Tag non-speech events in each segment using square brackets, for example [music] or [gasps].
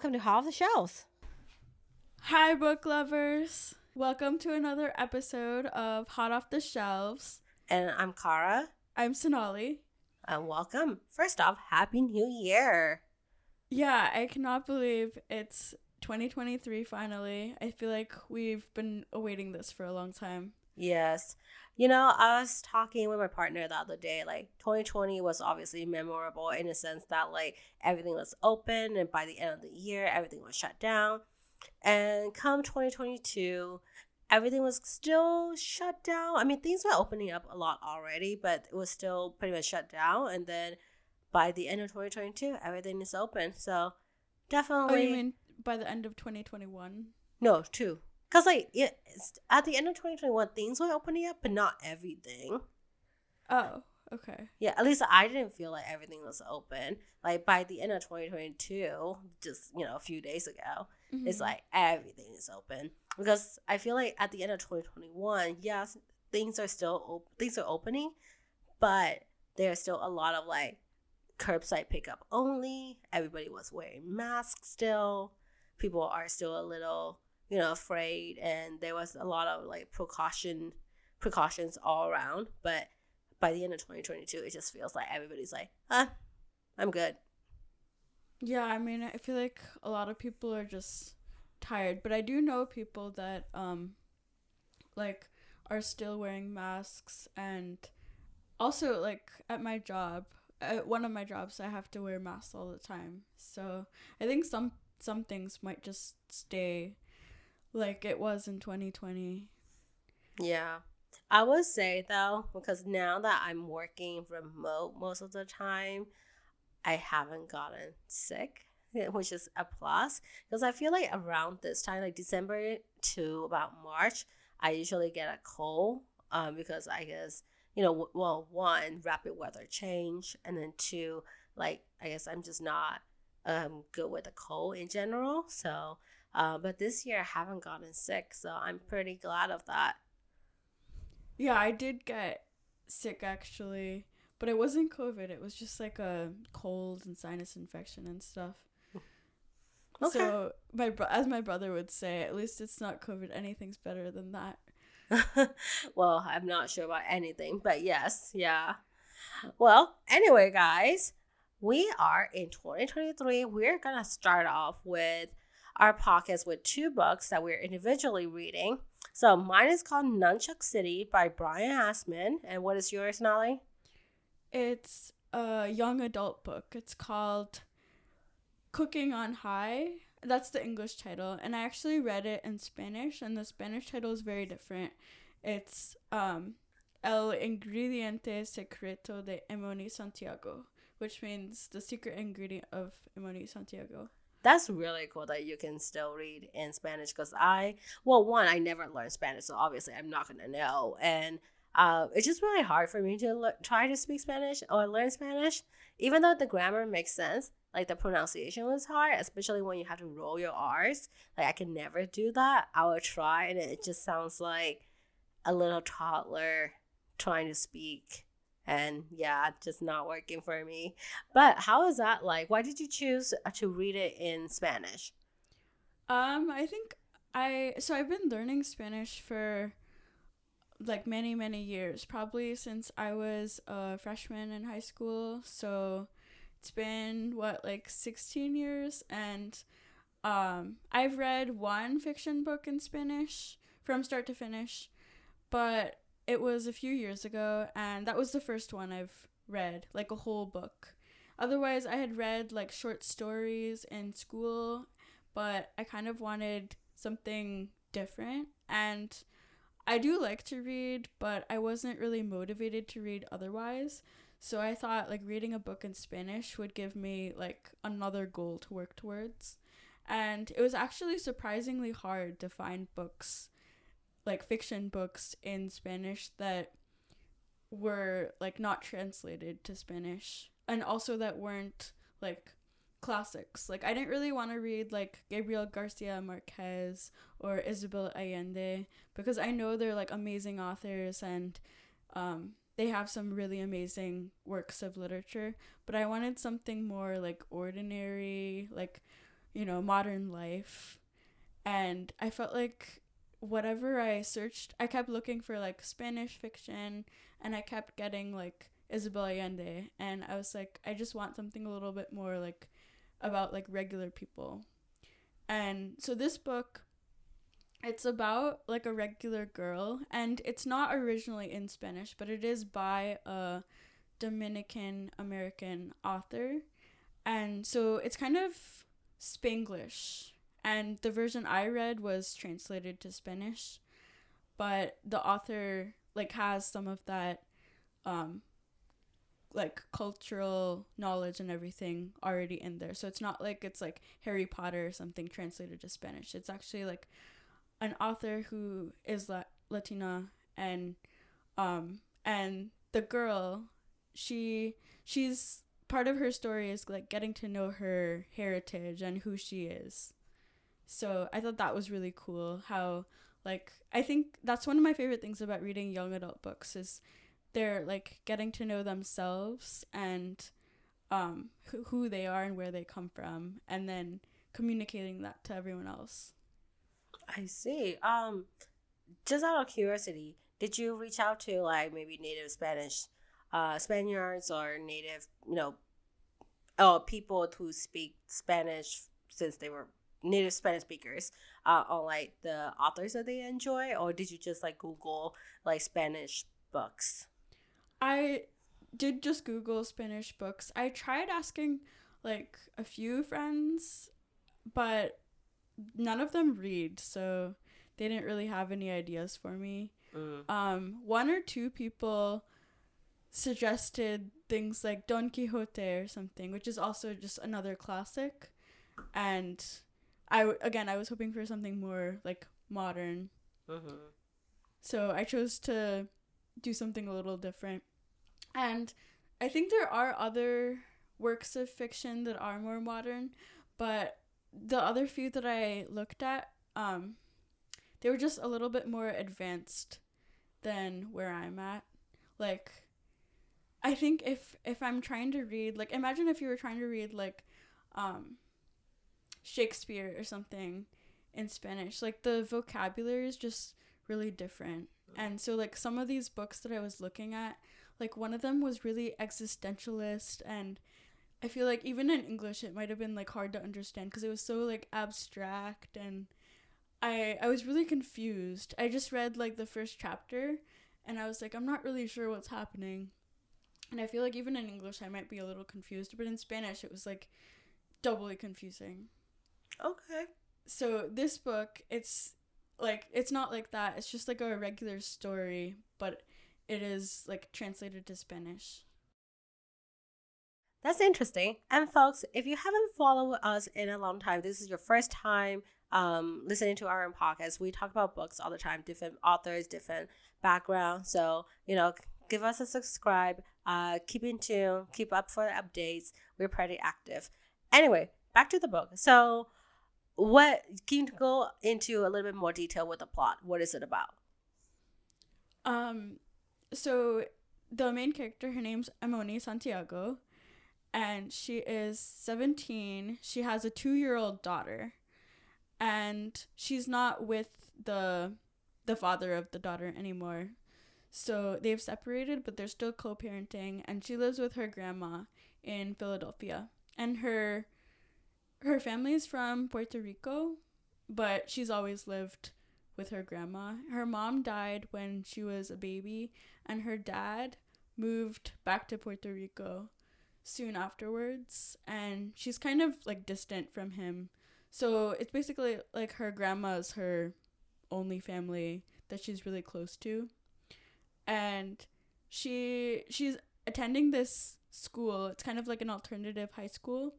Welcome to Hot Off the Shelves. Hi, book lovers. Welcome to another episode of Hot Off the Shelves. And I'm Kara. I'm Sonali. And welcome. First off, Happy New Year. Yeah, I cannot believe it's 2023 finally. I feel like we've been awaiting this for a long time. Yes. You know, I was talking with my partner the other day. Like, 2020 was obviously memorable in the sense that, like, everything was open, and by the end of the year, everything was shut down. And come 2022, everything was still shut down. I mean, things were opening up a lot already, but it was still pretty much shut down. And then by the end of 2022, everything is open. So definitely. Oh, you mean by the end of 2021? No, two. Because, like, it, at the end of 2021, things were opening up, but not everything. Oh, okay. Yeah, at least I didn't feel like everything was open. Like, by the end of 2022, just, you know, a few days ago, mm-hmm. it's like everything is open. Because I feel like at the end of 2021, yes, things are still, op- things are opening, but there's still a lot of, like, curbside pickup only. Everybody was wearing masks still. People are still a little you know, afraid and there was a lot of like precaution precautions all around. But by the end of 2022, it just feels like everybody's like, huh, I'm good. Yeah, I mean, I feel like a lot of people are just tired, but I do know people that, um, like, are still wearing masks and also, like, at my job, at one of my jobs, I have to wear masks all the time. So I think some some things might just stay like it was in 2020. Yeah. I would say though, because now that I'm working remote most of the time, I haven't gotten sick, which is a plus. Because I feel like around this time, like December to about March, I usually get a cold. Um, because I guess you know, well, one rapid weather change, and then two, like I guess I'm just not um good with a cold in general. So uh, but this year I haven't gotten sick, so I'm pretty glad of that. Yeah, I did get sick actually, but it wasn't COVID. It was just like a cold and sinus infection and stuff. [laughs] Okay. So my bro- as my brother would say, at least it's not COVID. Anything's better than that. [laughs] well, I'm not sure about anything, but yes, yeah. Well, anyway, guys, we are in 2023. We're gonna start off with our podcast with two books that we're individually reading. So mine is called Nunchuck City by Brian Asman. And what is yours, Nolly? It's a young adult book. It's called Cooking on High. That's the English title. And I actually read it in Spanish, and the Spanish title is very different. It's um, El Ingrediente Secreto de Emoni Santiago, which means the secret ingredient of Emoni Santiago that's really cool that you can still read in Spanish because I, well, one, I never learned Spanish, so obviously I'm not going to know. And uh, it's just really hard for me to try to speak Spanish or learn Spanish, even though the grammar makes sense. Like the pronunciation was hard, especially when you have to roll your R's. Like I can never do that. I would try, and it just sounds like a little toddler trying to speak and yeah, just not working for me. But how is that like? Why did you choose uh, to read it in Spanish? Um, I think I so I've been learning Spanish for like many many years, probably since I was a freshman in high school. So it's been what like 16 years and um I've read one fiction book in Spanish from start to finish, but it was a few years ago, and that was the first one I've read, like a whole book. Otherwise, I had read like short stories in school, but I kind of wanted something different. And I do like to read, but I wasn't really motivated to read otherwise. So I thought like reading a book in Spanish would give me like another goal to work towards. And it was actually surprisingly hard to find books like fiction books in Spanish that were like not translated to Spanish and also that weren't like classics. Like I didn't really want to read like Gabriel Garcia Marquez or Isabel Allende because I know they're like amazing authors and um they have some really amazing works of literature, but I wanted something more like ordinary, like you know, modern life. And I felt like whatever I searched, I kept looking for like Spanish fiction and I kept getting like Isabel Allende and I was like I just want something a little bit more like about like regular people. And so this book it's about like a regular girl and it's not originally in Spanish, but it is by a Dominican American author. And so it's kind of Spanglish. And the version I read was translated to Spanish, but the author like has some of that um like cultural knowledge and everything already in there. So it's not like it's like Harry Potter or something translated to Spanish. It's actually like an author who is La- Latina and um and the girl she she's part of her story is like getting to know her heritage and who she is. So I thought that was really cool how like I think that's one of my favorite things about reading young adult books is they're like getting to know themselves and um who, they are and where they come from and then communicating that to everyone else. I see. Um just out of curiosity, did you reach out to like maybe native Spanish uh Spaniards or native, you know, uh people who speak Spanish since they were native Spanish speakers uh, on like the authors that they enjoy, or did you just like Google like Spanish books? I did just Google Spanish books. I tried asking like a few friends, but none of them read, so they didn't really have any ideas for me. Mm. Um, one or two people suggested things like Don Quixote or something, which is also just another classic, and I again I was hoping for something more like modern. Mm-hmm. So I chose to do something a little different. And I think there are other works of fiction that are more modern, but the other few that I looked at, um, they were just a little bit more advanced than where I'm at. Like, I think if if I'm trying to read, like, imagine if you were trying to read like, um, Shakespeare or something in Spanish, like the vocabulary is just really different. And so, like, some of these books that I was looking at, like, one of them was really existentialist and I feel like even in English it might have been like hard to understand because it was so like abstract and I I was really confused. I just read like the first chapter and I was like I'm not really sure what's happening. And I feel like even in English I might be a little confused, but in Spanish it was like doubly confusing. Okay. So this book it's like it's not like that. It's just like a regular story, but it is like translated to Spanish. That's interesting. And folks, if you haven't followed us in a long time, this is your first time um, listening to our own podcast. We talk about books all the time, different authors, different backgrounds. So, you know, give us a subscribe, uh, keep in tune, keep up for the updates. We're pretty active. Anyway, back to the book. So, what can you go into a little bit more detail with the plot? What is it about? Um, so the main character, her name's Emoni Santiago and she is 17. She has a 2-year-old daughter and she's not with the the father of the daughter anymore. So they've separated, but they're still co-parenting and she lives with her grandma in Philadelphia. And her her family is from Puerto Rico, but she's always lived with her grandma. Her mom died when she was a baby and her dad moved back to Puerto Rico soon afterwards and she's kind of like distant from him. So it's basically like her grandma's her only family that she's really close to. And she she's attending this school. It's kind of like an alternative high school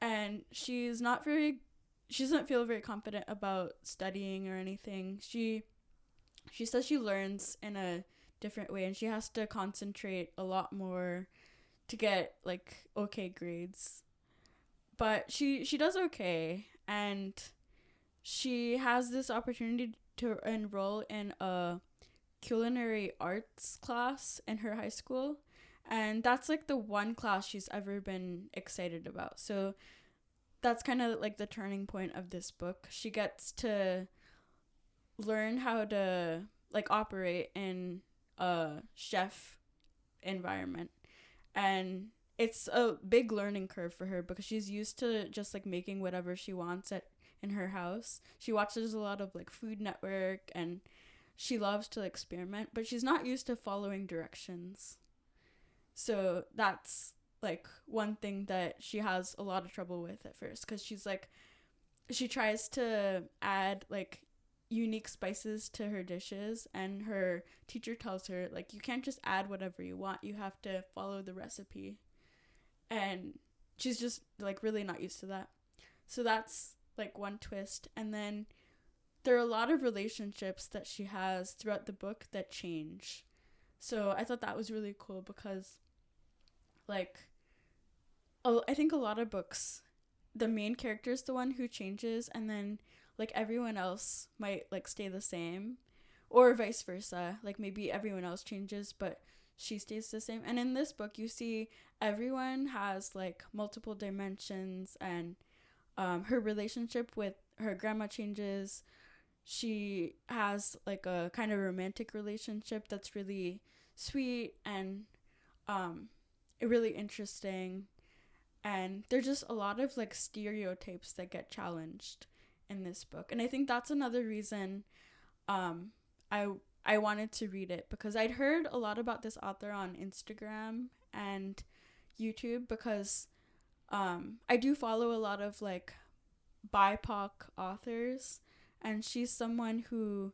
and she's not very she doesn't feel very confident about studying or anything she she says she learns in a different way and she has to concentrate a lot more to get like okay grades. But she she does okay and she has this opportunity to enroll in a culinary arts class in her high school and that's like the one class she's ever been excited about. So that's kind of like the turning point of this book. She gets to learn how to like operate in a chef environment and it's a big learning curve for her because she's used to just like making whatever she wants at in her house. She watches a lot of like Food Network and she loves to experiment, but she's not used to following directions. So that's like one thing that she has a lot of trouble with at first cuz she's like she tries to add like unique spices to her dishes and her teacher tells her like you can't just add whatever you want you have to follow the recipe. And she's just like really not used to that. So that's like one twist. And then there are a lot of relationships that she has throughout the book that change. So i thought that was really cool because like oh i think a lot of books the main character is the one who changes and then like everyone else might like stay the same or vice versa. Like maybe everyone else changes but she stays the same. And in this book you see everyone has like multiple dimensions and um, her relationship with her grandma changes. She has like a kind of romantic relationship that's really sweet and um, really interesting and there's just a lot of like stereotypes that get challenged in this book. And I think that's another reason um I I wanted to read it because I'd heard a lot about this author on Instagram and YouTube because um I do follow a lot of like BIPOC authors and she's someone who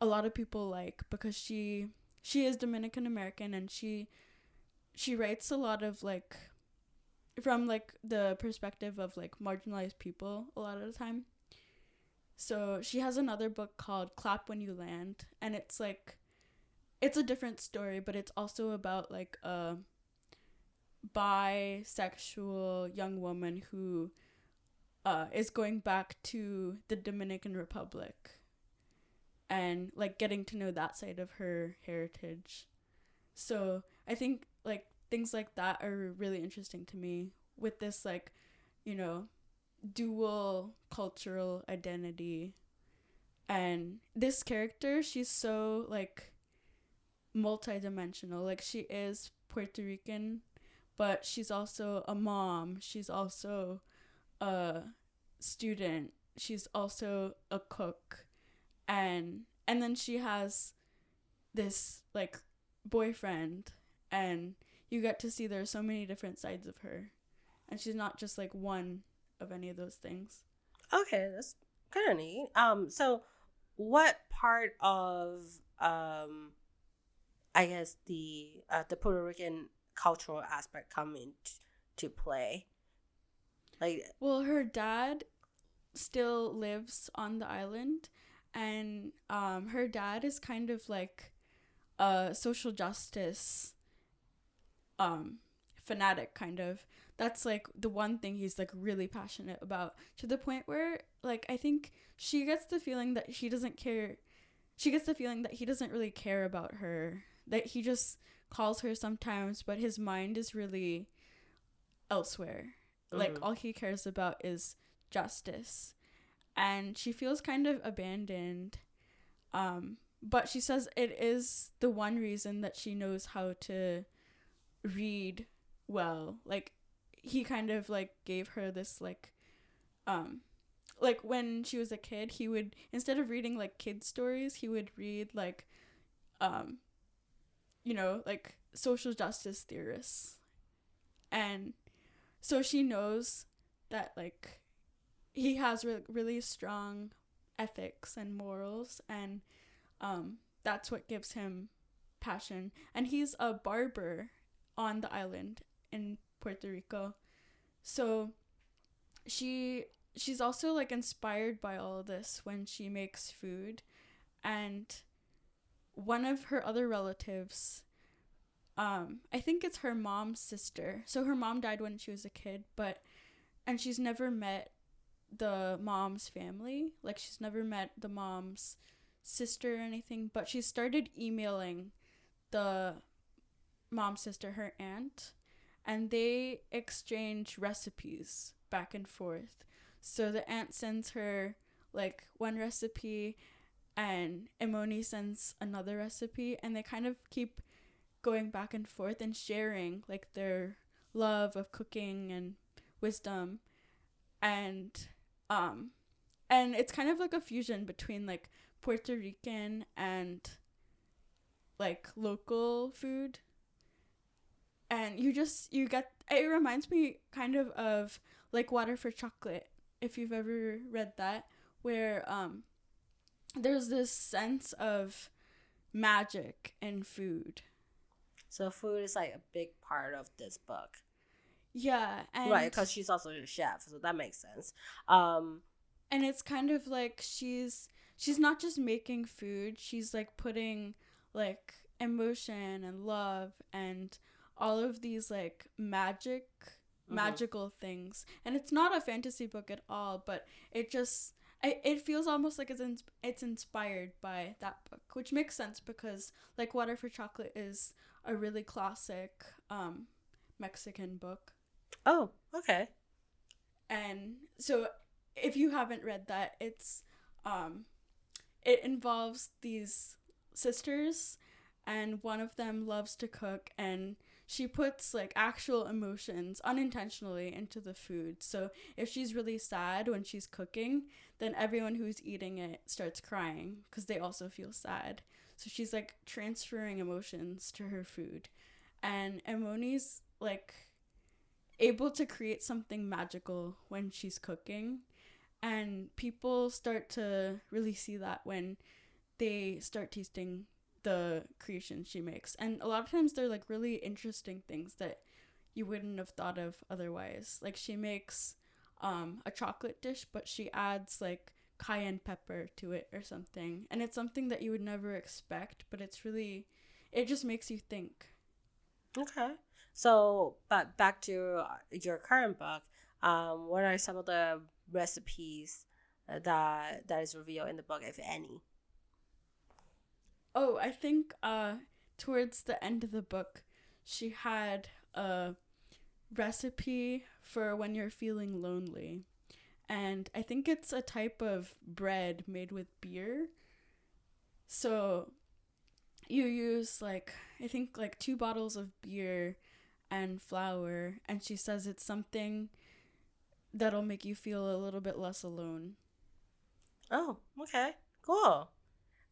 a lot of people like because she she is Dominican American and she she writes a lot of like from like the perspective of like marginalized people a lot of the time so she has another book called Clap When You Land, and it's like, it's a different story, but it's also about like a bisexual young woman who uh, is going back to the Dominican Republic and like getting to know that side of her heritage. So I think like things like that are really interesting to me with this like, you know, dual cultural identity. And this character she's so like multidimensional. Like she is puerto rican but she's also a mom. She's also a student. She's also a cook. And and then she has this like boyfriend and you get to see there are so many different sides of her and she's not just like one of any of those things. Okay, that's kind of neat. Um, so what part of um, I guess the uh, the Puerto Rican cultural aspect come into play? Like, well, her dad still lives on the island, and um, her dad is kind of like a social justice um fanatic kind of. That's like the one thing he's like really passionate about to the point where like I think she gets the feeling that he doesn't care she gets the feeling that he doesn't really care about her that he just calls her sometimes but his mind is really elsewhere. Mm-hmm. like all he cares about is justice. And she feels kind of abandoned um but she says it is the one reason that she knows how to read well. Like he kind of like gave her this like um like when she was a kid he would instead of reading like kid stories he would read like um you know like social justice theorists. And so she knows that like he has re- really strong ethics and morals and um that's what gives him passion. And he's a barber on the island in Puerto Rico. So she she's also like inspired by all this when she makes food and one of her other relatives um I think it's her mom's sister. So her mom died when she was a kid, but and she's never met the mom's family. Like she's never met the mom's sister or anything, but she started emailing the mom's sister, her aunt, and they exchange recipes back and forth. So the aunt sends her like one recipe and Emoni sends another recipe and they kind of keep going back and forth and sharing like their love of cooking and wisdom and um and it's kind of like a fusion between like Puerto Rican and like local food and you just you get it reminds me kind of of like water for chocolate if you've ever read that where um there's this sense of magic in food So food is like a big part of this book, yeah and right? Because she's also a chef, so that makes sense. Um, and it's kind of like she's she's not just making food she's like putting like emotion and love and all of these like magic Mhm. magical things and it's not a fantasy book at all but it just I, it feels almost like it's ins- it's inspired by that book which makes sense because like water for chocolate is a really classic um mexican book oh, okay. and so if you haven't read that it's um it involves these sisters and one of them loves to cook and she puts like actual emotions unintentionally into the food. So if she's really sad when she's cooking then everyone who's eating it starts crying because they also feel sad. So she's like transferring emotions to her food. And emoni's like able to create something magical when she's cooking. And people start to really see that when they start tasting the creations she makes and a lot of times they're like really interesting things that you wouldn't have thought of otherwise like she makes um a chocolate dish but she adds like cayenne pepper to it or something and it's something that you would never expect but it's really it just makes you think Okay. So, but back to uh, your current book, um, what are some of the recipes uh, that that is revealed in the book, if any? Oh, I think uh towards the end of the book, she had a recipe for when you're feeling lonely. And I think it's a type of bread made with beer. So you use like I think like two bottles of beer and flour and she says it's something that'll make you feel a little bit less alone. Oh, okay, cool.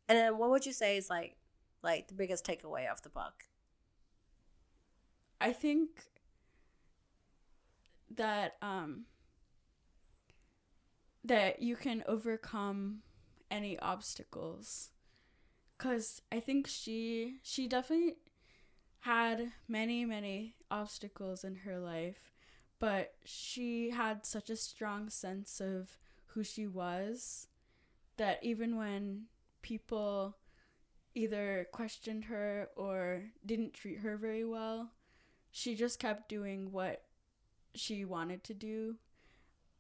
And then, what would you say is like, like the biggest takeaway of the book? I think that um that you can overcome any obstacles cuz I think she she definitely had many many obstacles in her life but she had such a strong sense of who she was that even when people either questioned her or didn't treat her very well. She just kept doing what she wanted to do.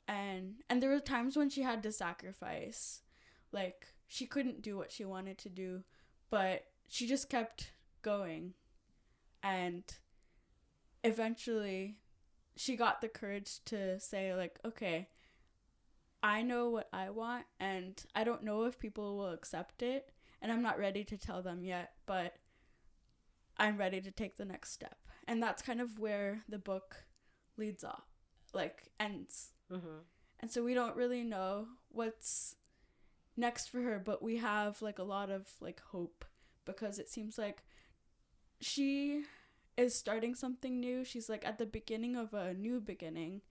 And and there were times when she had to sacrifice. Like she couldn't do what she wanted to do but she just kept going. And eventually she got the courage to say like okay i know what i want and i don't know if people will accept it and i'm not ready to tell them yet but i'm ready to take the next step. And that's kind of where the book leads off like ends. Mm-hmm. and so we don't really know what's next for her but we have like a lot of like hope because it seems like she is starting something new. She's like at the beginning of a new beginning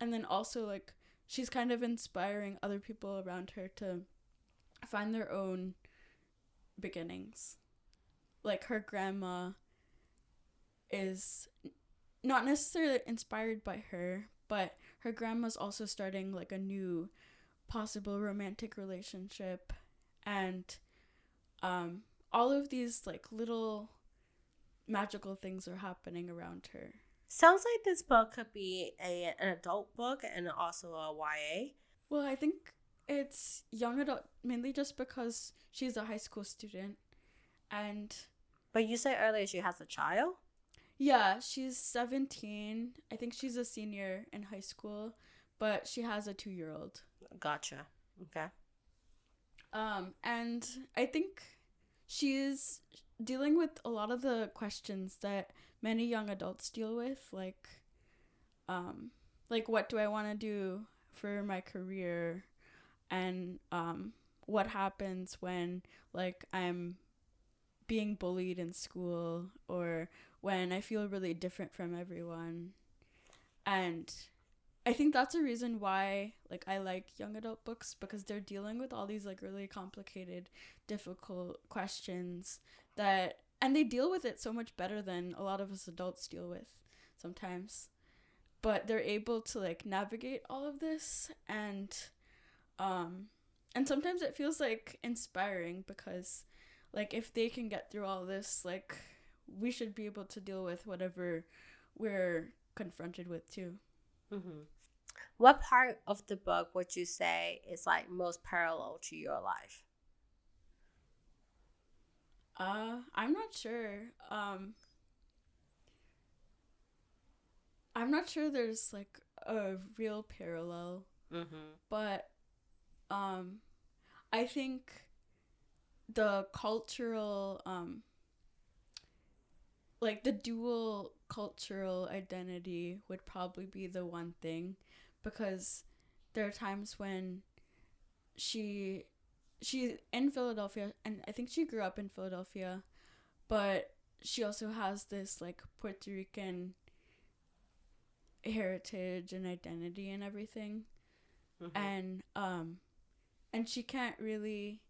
and then also like she's kind of inspiring other people around her to find their own beginnings. Like her grandma is not necessarily inspired by her but her grandma's also starting like a new possible romantic relationship. And um all of these like little magical things are happening around her Sounds like this book could be a an adult book and also a YA. well i think it's young adult mainly just because she's a high school student and But you said earlier she has a child. yeah she's 17 i think she's a senior in high school but she has a two year old. Gotcha. Okay. Um, and I think she's dealing with a lot of the questions that many young adults deal with, like, um, like what do I want to do for my career, and um, what happens when like I'm being bullied in school or when I feel really different from everyone, and I think that's a reason why like I like young adult books because they're dealing with all these like really complicated, difficult questions that and they deal with it so much better than a lot of us adults deal with sometimes. But they're able to like navigate all of this and um and sometimes it feels like inspiring because like if they can get through all this like we should be able to deal with whatever we're confronted with too. Mm-hmm. What part of the book would you say is like most parallel to your life? Uh, I'm not sure. Um, I'm not sure there's like a real parallel, Mm-hmm. but um, I think the cultural um, like the dual cultural identity would probably be the one thing because there are times when she she in Philadelphia and I think she grew up in Philadelphia but she also has this like Puerto Rican heritage and identity and everything. Mm-hmm. and um and she can't really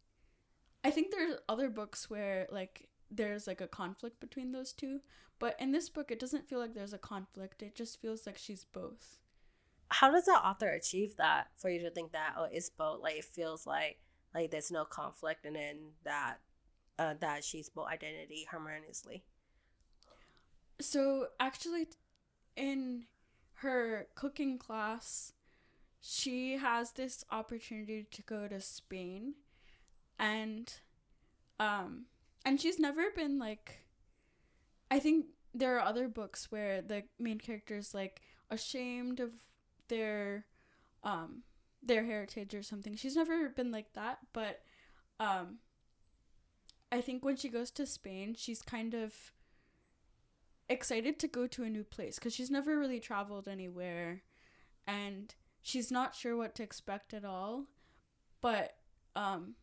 I think there's other books where like there's like a conflict between those two but in this book it doesn't feel like there's a conflict it just feels like she's both. How does the author achieve that for you to think that oh it's both? Like it feels like like there's no conflict and then that uh, that she's both identity harmoniously. so actually in her cooking class she has this opportunity to go to Spain and um and she's never been like I think there are other books where the main character is like ashamed of their um their heritage or something. She's never been like that, but um I think when she goes to Spain, she's kind of excited to go to a new place cuz she's never really traveled anywhere and she's not sure what to expect at all. But um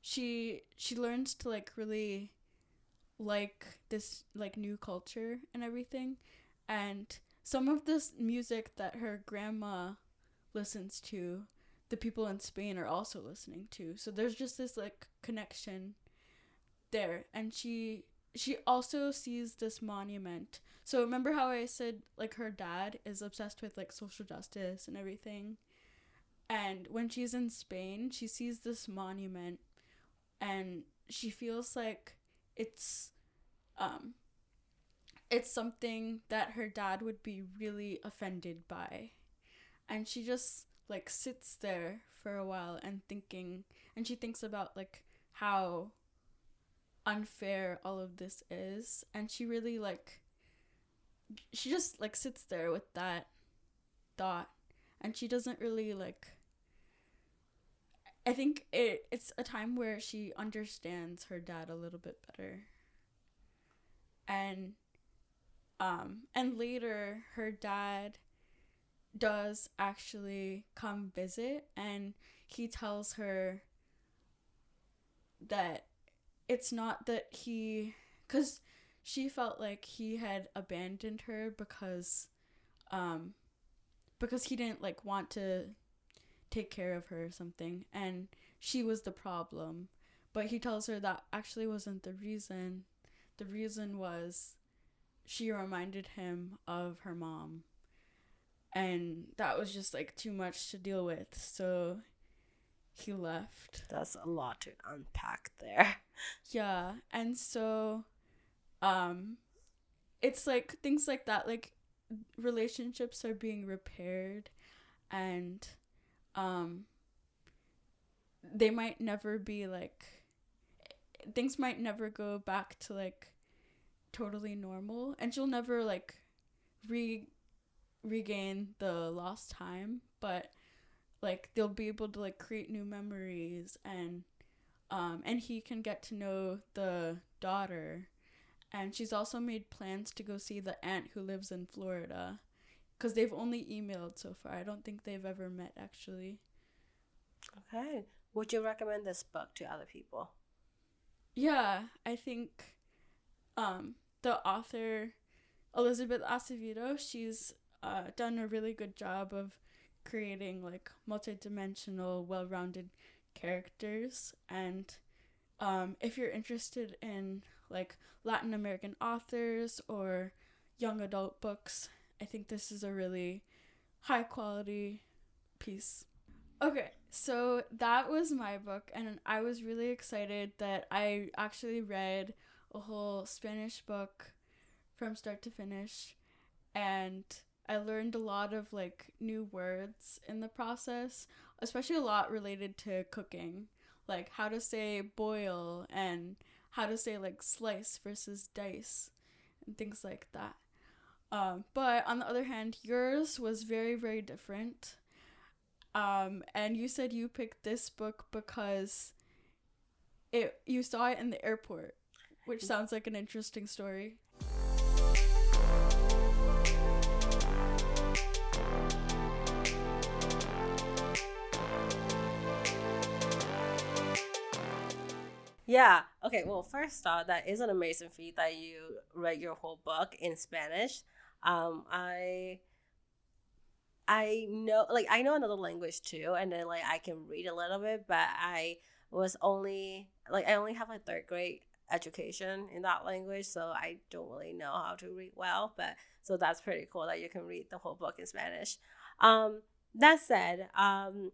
she she learns to like really like this like new culture and everything and some of this music that her grandma listens to the people in Spain are also listening to. So there's just this like connection there. And she she also sees this monument. So remember how I said like her dad is obsessed with like social justice and everything? And when she's in Spain she sees this monument and she feels like it's um it's something that her dad would be really offended by and she just like sits there for a while and thinking and she thinks about like how unfair all of this is and she really like she just like sits there with that thought and she doesn't really like I think it it's a time where she understands her dad a little bit better. And um and later her dad does actually come visit and he tells her that it's not that he cuz she felt like he had abandoned her because um because he didn't like want to take care of her or something and she was the problem. But he tells her that actually wasn't the reason. The reason was she reminded him of her mom and that was just like too much to deal with so he left That's a lot to unpack there. [laughs] yeah and so um it's like things like that like relationships are being repaired and um they might never be like things might never go back to like totally normal and she'll never like re regain the lost time, but like they'll be able to like create new memories and um and he can get to know the daughter and she's also made plans to go see the aunt who lives in Florida because they've only emailed so far. I don't think they've ever met actually. Okay. Would you recommend this book to other people? Yeah, I think um, the author Elizabeth Acevedo, she's uh, done a really good job of creating like multidimensional, well-rounded characters. And um, if you're interested in like Latin American authors or young adult books, I think this is a really high quality piece. Okay, so that was my book, and I was really excited that I actually read a whole Spanish book from start to finish, and I learned a lot of like new words in the process, especially a lot related to cooking, like how to say boil and how to say like slice versus dice and things like that. Um, but on the other hand, yours was very, very different. Um, and you said you picked this book because it you saw it in the airport, which sounds like an interesting story. Yeah. Okay. Well, first off, that is an amazing feat that you read your whole book in Spanish. Um, I I know, like, I know another language too, and then like I can read a little bit, but I was only like I only have a third grade education in that language, so I don't really know how to read well. But so that's pretty cool that you can read the whole book in Spanish. Um, that said, um,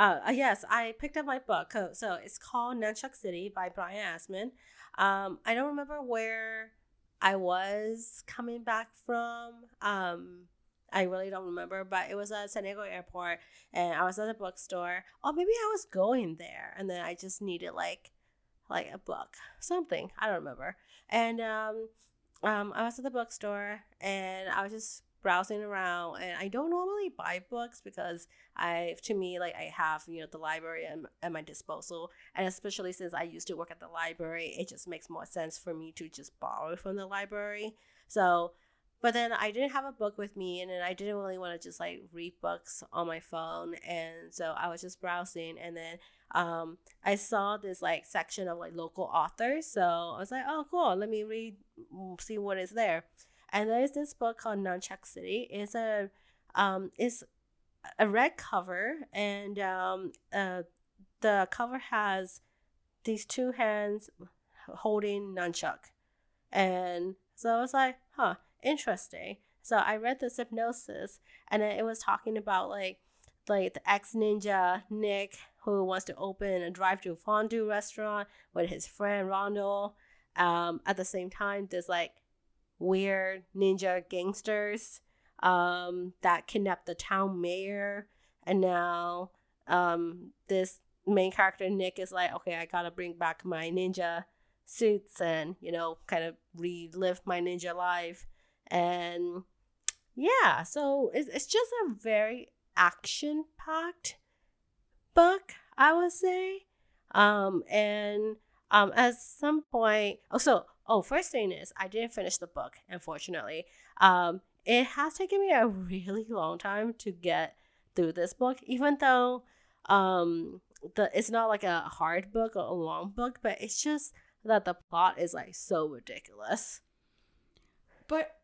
uh, uh, yes, I picked up my book. So it's called Nunchuck City by Brian Asman. Um, I don't remember where I was coming back from. Um, I really don't remember, but it was at San Diego Airport, and I was at a bookstore. Oh, maybe I was going there, and then I just needed like, like a book, something I don't remember. And um, um, I was at the bookstore, and I was just browsing around and I don't normally buy books because I to me like I have you know the library at, at my disposal and especially since I used to work at the library it just makes more sense for me to just borrow from the library. So but then I didn't have a book with me and then I didn't really want to just like read books on my phone and so I was just browsing and then um, I saw this like section of like local authors so I was like oh cool let me read mm, see what is there and there's this book called Nunchuck City. It's a um, it's a red cover, and um, uh, the cover has these two hands holding nunchuck, and so I was like, huh, interesting. So I read the synopsis, and it was talking about like like the ex ninja Nick who wants to open a drive-through fondue restaurant with his friend Rondo. Um, at the same time, there's like weird ninja gangsters um, that kidnapped the town mayor. And now um, this main character, Nick, is like, okay, I gotta bring back my ninja suits and, you know, kind of relive my ninja life. And yeah, so it's, it's just a very action packed book, I would say. Um, and um, at some point, also, Oh, first thing is, I didn't finish the book, unfortunately. Um, it has taken me a really long time to get through this book, even though um, the it's not like a hard book or a long book, but it's just that the plot is like so ridiculous. But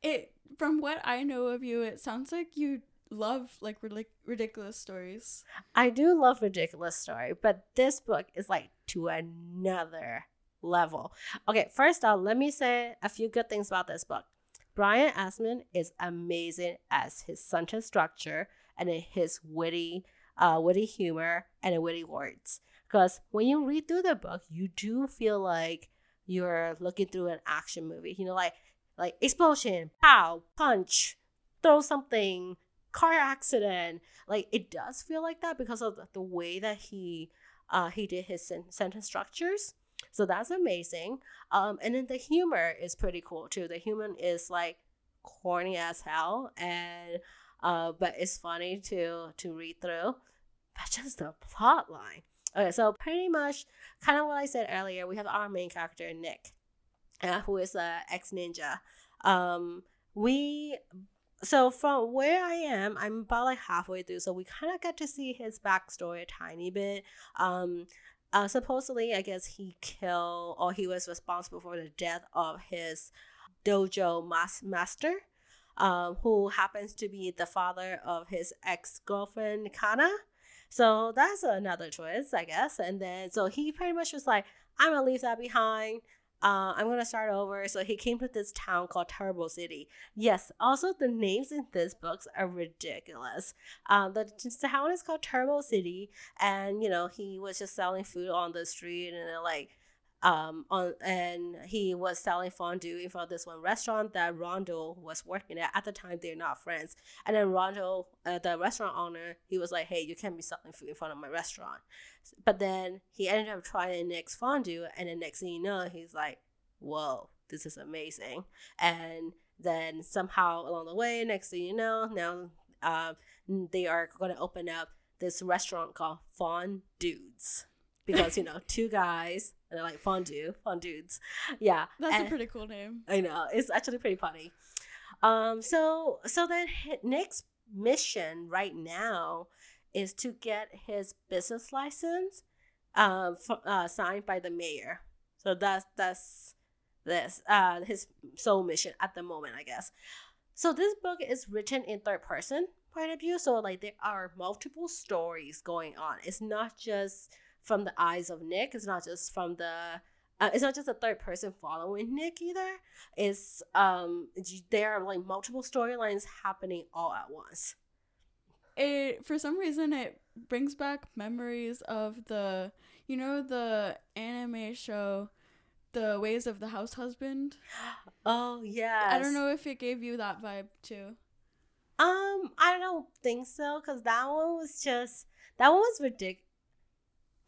it, from what I know of you, it sounds like you love like ridiculous stories. I do love ridiculous story, but this book is like to another level. Okay, first off, let me say a few good things about this book. Brian Asman is amazing as his sentence structure and his witty, uh, witty humor and witty words. Because when you read through the book, you do feel like you're looking through an action movie. You know, like like explosion, pow, punch, throw something, car accident. Like it does feel like that because of the way that he uh, he did his sen- sentence structures. So that's amazing. Um, and then the humor is pretty cool too. The humor is like corny as hell, and uh, but it's funny to to read through. But just the plot line. Okay, so pretty much, kind of what I said earlier. We have our main character Nick, uh, who is a ex ninja. Um, we so from where I am, I'm about like halfway through, so we kind of get to see his backstory a tiny bit. Um, uh, supposedly, I guess he killed or he was responsible for the death of his dojo mas- master, um, who happens to be the father of his ex girlfriend Kana. So that's another twist, I guess. And then so he pretty much was like, I'm gonna leave that behind uh, I'm gonna start over. So he came to this town called Turbo City. Yes, also the names in this books are ridiculous. Um, the, town is called Turbo City, and you know he was just selling food on the street and like um on and he was selling fondue in front of this one restaurant that Rondo was working at. At the time, they're not friends. And then Rondo, uh, the restaurant owner, he was like, "Hey, you can't be selling food in front of my restaurant." But then he ended up trying Nick's fondue, and the next thing you know, he's like, "Whoa, this is amazing!" And then somehow along the way, next thing you know, now um, they are going to open up this restaurant called Fond Dudes because you know two guys and they're like fondue fondudes. Yeah That's and a pretty cool name. i know it's actually pretty funny. Um so so then nick's mission right now is to get his business license um f- uh, signed by the mayor. So that's that's this uh his sole mission at the moment i guess. So this book is written in third person point of view so like there are multiple stories going on. It's not just from the eyes of Nick. It's not just from the uh, it's not just a third person following Nick either. It's um there are like multiple storylines happening all at once. It for some reason it brings back memories of the you know the anime show The Ways of the House Husband. [gasps] Oh yeah. I don't know if it gave you that vibe too. Um, I don't think so because that one was just that one was ridiculous.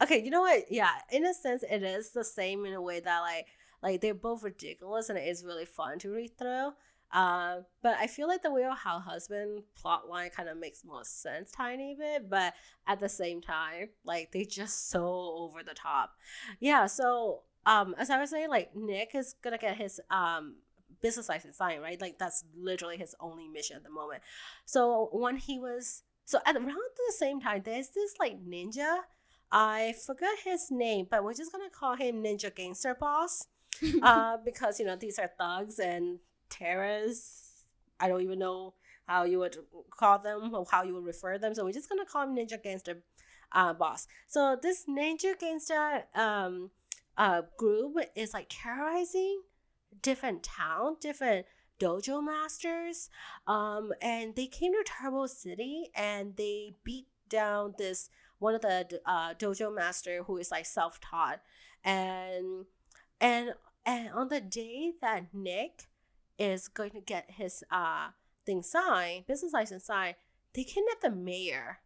Okay, you know what? Yeah, in a sense, it is the same in a way that like like they're both ridiculous and it is really fun to read through. Uh, but I feel like the Way of How Husband plot line kind of makes more sense, tiny bit. But at the same time, like they just so over the top. Yeah. So um, as I was saying, like Nick is gonna get his um business license signed, right? Like that's literally his only mission at the moment. So when he was so at around the same time, there's this like ninja. I forgot his name, but we're just gonna call him Ninja Gangster Boss, [laughs] uh, because you know these are thugs and terrorists. I don't even know how you would call them or how you would refer them. So we're just gonna call him Ninja Gangster uh, Boss. So this Ninja Gangster um, uh, group is like terrorizing different town, different dojo masters. Um, and they came to Turbo City and they beat down this one of the uh, dojo master who is like self taught, and and and on the day that Nick is going to get his uh thing signed, business license signed, they kidnapped the mayor,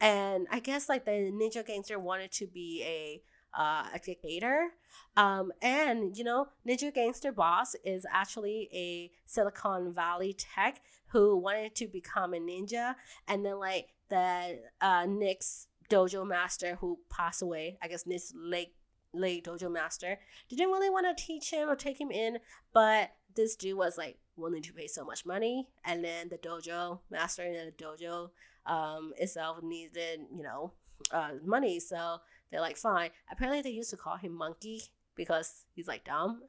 and I guess like the ninja gangster wanted to be a uh, a dictator. Um, and you know, Ninja Gangster Boss is actually a Silicon Valley tech who wanted to become a ninja, and then like the uh, Nick's dojo master who passed away. I guess this late late dojo master didn't really want to teach him or take him in, but this dude was like willing to pay so much money, and then the dojo master and the dojo um, itself needed you know uh, money, so they're like, fine. Apparently, they used to call him Monkey because he's like dumb.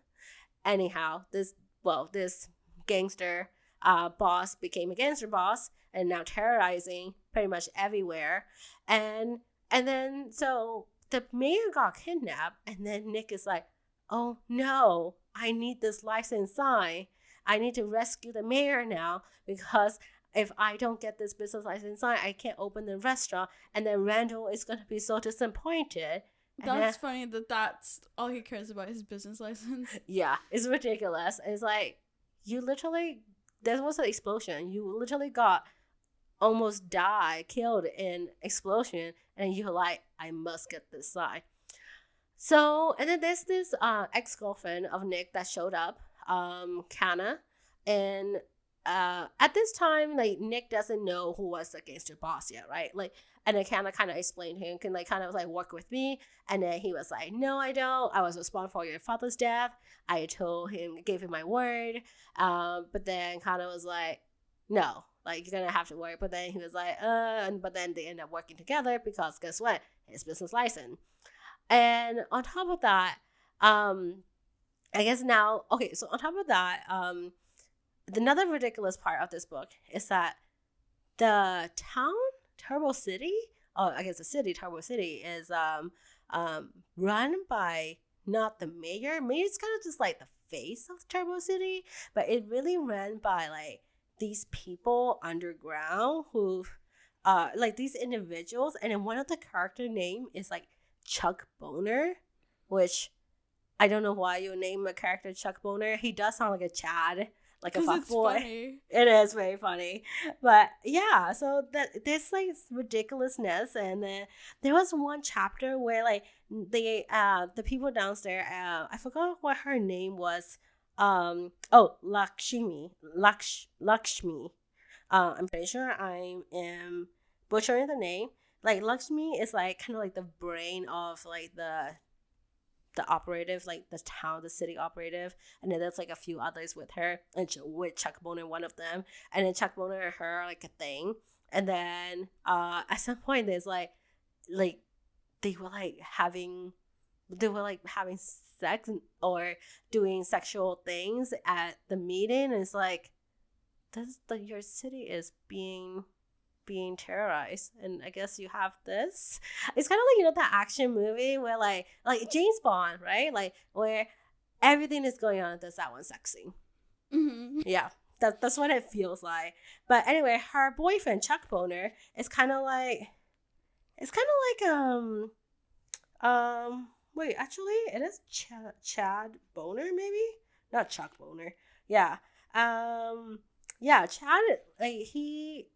Anyhow, this well, this gangster uh, boss became a gangster boss and now terrorizing pretty much everywhere. And and then so the mayor got kidnapped, and then Nick is like, oh no, I need this license sign. I need to rescue the mayor now because if I don't get this business license signed, I can't open the restaurant. And then Randall is going to be so disappointed. That's then- funny that that's all he cares about his business license. [laughs] yeah, it's ridiculous. It's like you literally there was an explosion. You literally got almost died, killed in explosion, and you're like, I must get this side. So and then there's this uh, ex girlfriend of Nick that showed up, um, Kana, and uh, at this time, like Nick doesn't know who was the gangster boss yet, right? Like, and I kind of kind of explained him, can like kind of like work with me, and then he was like, no, I don't. I was responsible for your father's death. I told him, gave him my word, um, but then kind of was like, no, like you're gonna have to work. But then he was like, uh, and but then they end up working together because guess what? His business license. And on top of that, um, I guess now, okay, so on top of that, um, another ridiculous part of this book is that the town Turbo City, oh, I guess the city Turbo City is um um run by not the mayor. Mayor's kind of just like the face of Turbo City, but it really ran by like these people underground who uh like these individuals and then one of the character name is like Chuck Boner, which I don't know why you name a character Chuck Boner. He does sound like a Chad like a fuck boy. It is very funny, but yeah. So that this like ridiculousness, and then there was one chapter where like they uh the people downstairs uh I forgot what her name was. Um oh Lakshmi Laksh Lakshmi. Uh, I'm pretty sure I am butchering the name. Like Lakshmi is like kind of like the brain of like the the operative, like the town, the city operative, and then there's like a few others with her, and with Chuck Boner, one of them, and then Chuck Boner and her are like a thing, and then uh at some point there's like like they were like having they were like having sex or doing sexual things at the meeting and it's like this the your city is being being terrorized and i guess you have this. It's kind of like you know that action movie where like like james bond right? Like where everything is going on there's that one sex scene. Mm-hmm. yeah that, that's what it feels like. But anyway her boyfriend chuck boner is kind of like it's kind of like um um wait actually it is Ch- chad boner maybe? Not chuck boner yeah um yeah chad like he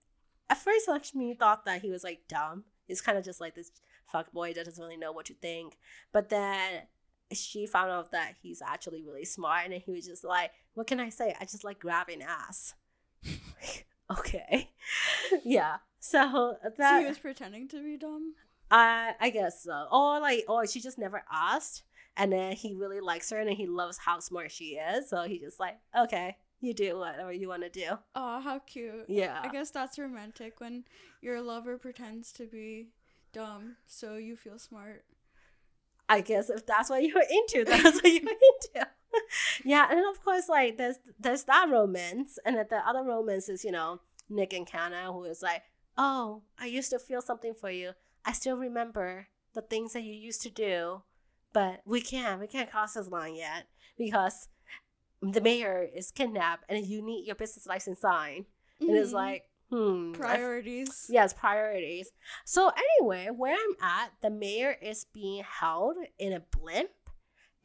at first Lakshmi thought that he was like dumb. He's kind of just like this fuck boy that doesn't really know what to think. But then she found out that he's actually really smart, and he was just like, "What can I say? I just like grabbing ass." [laughs] okay, [laughs] yeah. So that so he was pretending to be dumb. I I guess so. Or like, or she just never asked, and then he really likes her, and he loves how smart she is. So he just like, okay, you do whatever you want to do. Oh, how cute. Yeah. I guess that's romantic when your lover pretends to be dumb so you feel smart. I guess if that's what you're into, [laughs] that's what you're into. [laughs] yeah, and of course, like there's there's that romance, and then the other romance is you know Nick and Kana, who is like, oh, I used to feel something for you. I still remember the things that you used to do, but we can't we can't cross this line yet because the mayor is kidnapped and you need your business license signed. Mm-hmm. And it's mm-hmm. like, hmm. Priorities. yes, priorities. So anyway, where I'm at, the mayor is being held in a blimp.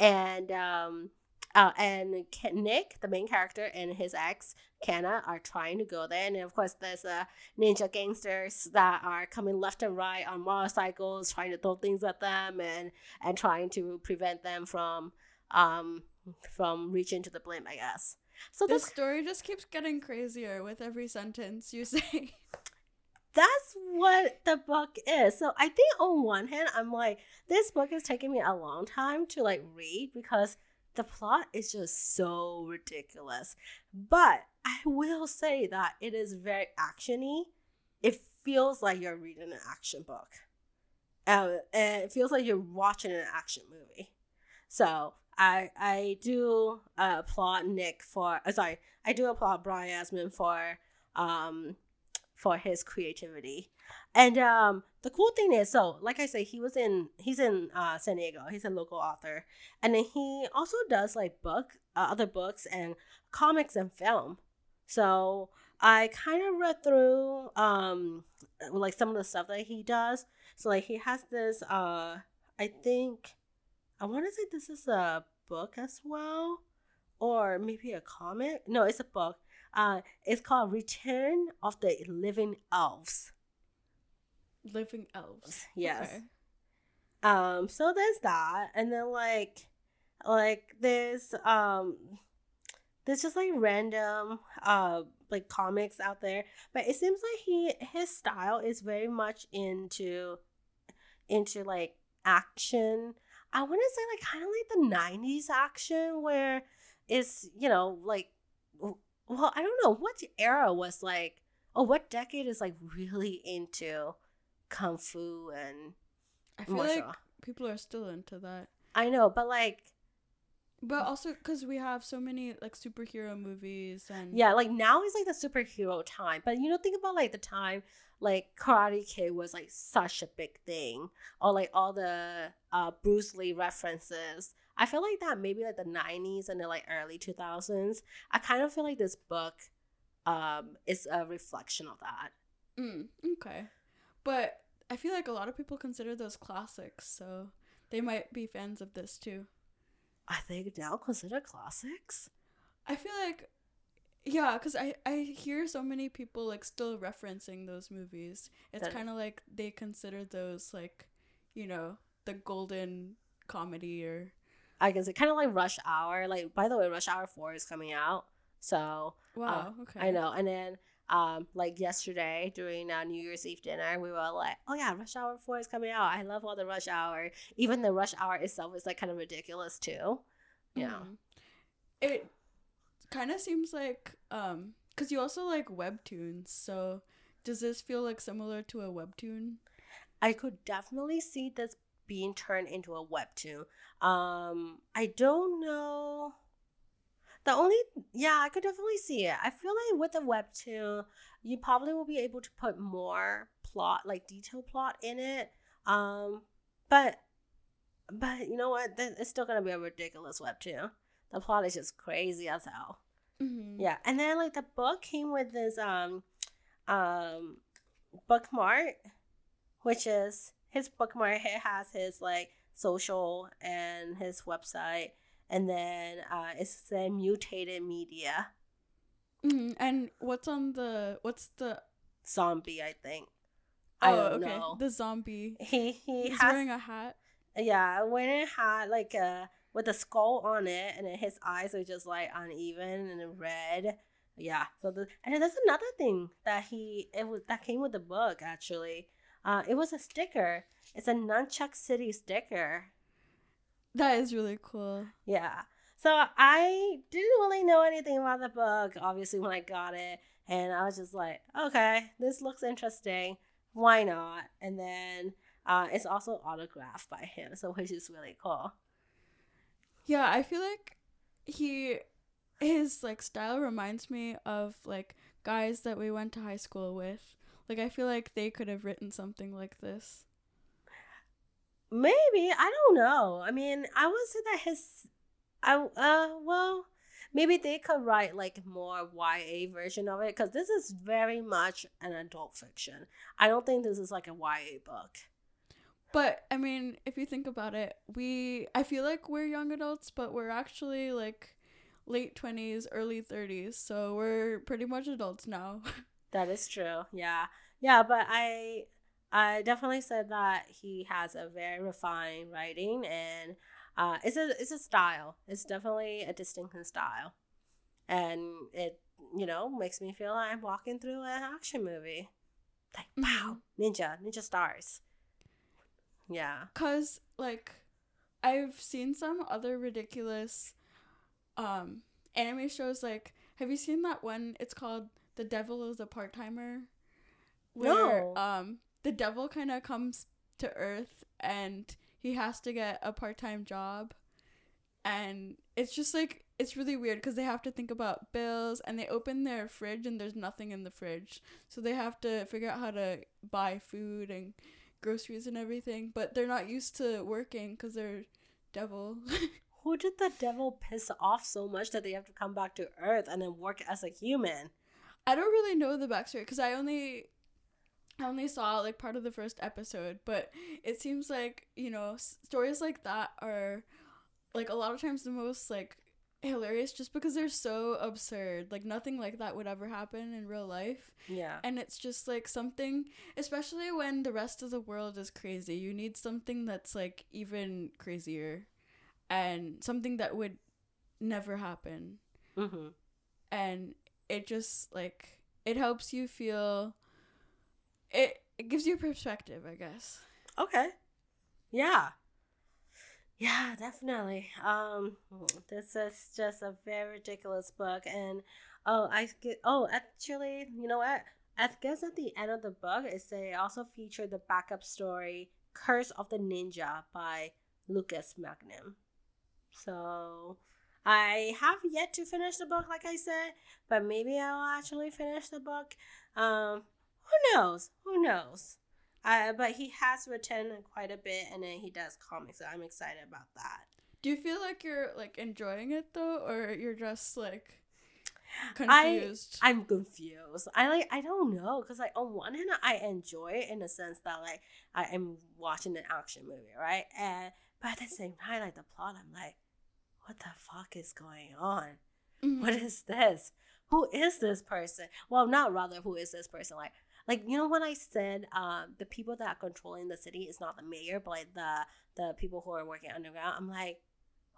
And um uh, and Nick, the main character, and his ex Kana are trying to go there, and of course, there's uh, ninja gangsters that are coming left and right on motorcycles, trying to throw things at them, and and trying to prevent them from um from reaching to the blimp, I guess. So the story just keeps getting crazier with every sentence you [laughs] say. That's what the book is. So I think on one hand, I'm like, this book is taking me a long time to like read because the plot is just so ridiculous. But I will say that it is very actiony. It feels like you're reading an action book. Uh, and it feels like you're watching an action movie. So I I do uh, applaud Nick for uh, sorry I do applaud Brian Asman for um for his creativity. And um the cool thing is so like I say he was in he's in uh San Diego. He's a local author. And then he also does like book uh, other books and comics and film. So I kind of read through um like some of the stuff that he does. So like he has this uh I think I want to say this is a book as well, or maybe a comic. No, it's a book. Uh, it's called Return of the Living Elves. Living Elves. Yes. Okay. Um. So there's that, and then like, like there's um, there's just like random uh like comics out there, but it seems like he his style is very much into into like action. I want to say like kind of like the 90s action where it's, you know, like well, I don't know what era was like or what decade is like really into kung fu and I feel like people are still into that. I know, but like but also because we have so many like superhero movies and yeah, like now is like the superhero time. But you know, think about like the time like Karate Kid was like such a big thing, or like all the uh, Bruce Lee references. I feel like that maybe like the '90s and the like early 2000s. I kind of feel like this book um, is a reflection of that. Mm, okay, but I feel like a lot of people consider those classics, so they might be fans of this too. I think now considered classics. I feel like yeah, because I, I hear so many people like still referencing those movies. It's kind of like they consider those like, you know, the golden comedy or. I guess it kind of like Rush Hour. Like by the way, Rush Hour Four is coming out, so wow, uh, okay, I know. And then um, like yesterday during our New Year's Eve dinner, we were like, "Oh yeah, Rush Hour Four is coming out." I love all the Rush Hour. Even the Rush Hour itself is like kind of ridiculous too. Yeah, mm-hmm. it kind of seems like um, because you also like webtoons. So does this feel like similar to a webtoon? I could definitely see this being turned into a webtoon. Um, I don't know the only yeah, I could definitely see it. I feel like with the webtoon, you probably will be able to put more plot, like detailed plot in it. Um, but but you know what? It's still gonna be a ridiculous webtoon. The plot is just crazy as hell. Mm-hmm. Yeah, and then like the book came with this um um bookmark, which is his bookmark. It has his like social and his website and then uh, it's the mutated media. Mm-hmm. And what's on the what's the zombie? I think. Oh, I don't okay. Know. The zombie. He he He's has, wearing a hat. Yeah, wearing a hat like a with a skull on it, and then his eyes are just like uneven and red. Yeah. So the and there's another thing that he it was that came with the book actually. Uh, it was a sticker. It's a Nunchuck City sticker. That is really cool. Yeah. So I didn't really know anything about the book, obviously, when I got it. And I was just like, okay, this looks interesting. Why not? And then uh, it's also autographed by him, so which is really cool. Yeah, I feel like he his like style reminds me of like guys that we went to high school with. Like I feel like they could have written something like this. Maybe I don't know. I mean, I would say that his, I uh well, maybe they could write like more YA version of it because this is very much an adult fiction. I don't think this is like a YA book. But I mean, if you think about it, we I feel like we're young adults, but we're actually like late 20s, early 30s. So we're pretty much adults now. [laughs] that is true. Yeah. Yeah, but I I definitely said that he has a very refined writing and uh, it's a it's a style. It's definitely a distinct style, and it you know makes me feel like I'm walking through an action movie. Like wow, mm-hmm. ninja, ninja stars. Yeah, cause like I've seen some other ridiculous um anime shows. Like, have you seen that one? It's called The Devil is a Part Timer. Where no. um the devil kind of comes to Earth and he has to get a part time job. And it's just like, it's really weird because they have to think about bills and they open their fridge and there's nothing in the fridge. So they have to figure out how to buy food and groceries and everything. But they're not used to working because they're devil. [laughs] Who did the devil piss off so much that they have to come back to Earth and then work as a human? I don't really know the backstory because I only I only saw like part of the first episode, but it seems like, you know, stories like that are like a lot of times the most like hilarious just because they're so absurd. Like nothing like that would ever happen in real life. Yeah. And it's just like something especially when the rest of the world is crazy. You need something that's like even crazier and something that would never happen. Mm-hmm. and it just like it helps you feel it it gives you perspective i guess Okay. Yeah. Yeah, definitely. Um, this is just a very ridiculous book, and oh, I get. Oh, actually, you know what? I guess at the end of the book, is they also feature the backup story "Curse of the Ninja" by Lucas Mangum. So, I have yet to finish the book, like I said, but maybe I'll actually finish the book. Um, who knows? Who knows? Uh, but he has written quite a bit, and then he does comics. So I'm excited about that. do you feel like you're like enjoying it though or you're just like confused I'm confused. I like. I don't know, cause like on one hand, I enjoy it in the sense that like I am watching an action movie, right? And but at the same time, like the plot, I'm like, what the fuck is going on? Mhm. What is this? Who is this person? Well, not rather, who is this person? Like, like you know when I said um the people that are controlling the city is not the mayor, but like the the people who are working underground. I'm like,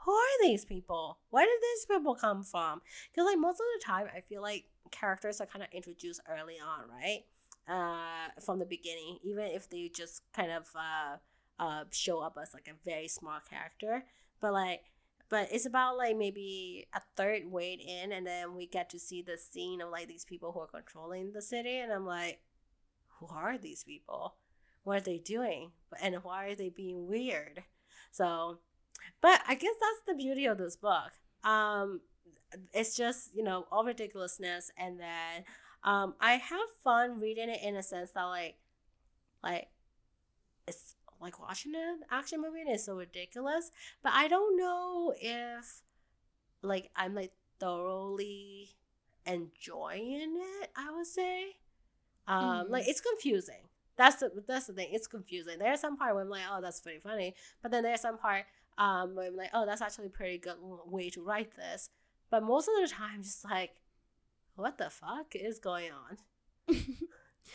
who are these people? Where did these people come from? Because like most of the time, I feel like characters are kind of introduced early on, right? Uh, from the beginning, even if they just kind of uh uh show up as like a very small character, but like but it's about like maybe a third way in and then we get to see the scene of like these people who are controlling the city and i'm like who are these people? What are they doing? And why are they being weird? So but i guess that's the beauty of this book. Um it's just you know all ridiculousness and then um i have fun reading it in a sense that like like it's like watching an action movie and it's so ridiculous but I don't know if like I'm like thoroughly enjoying it. I would say, um, Mhm. like it's confusing. That's the that's the thing. It's confusing. There's some part where I'm like, oh, that's pretty funny, but then there's some part um where I'm like, oh, that's actually a pretty good way to write this. But most of the time, just like, what the fuck is going on? [laughs]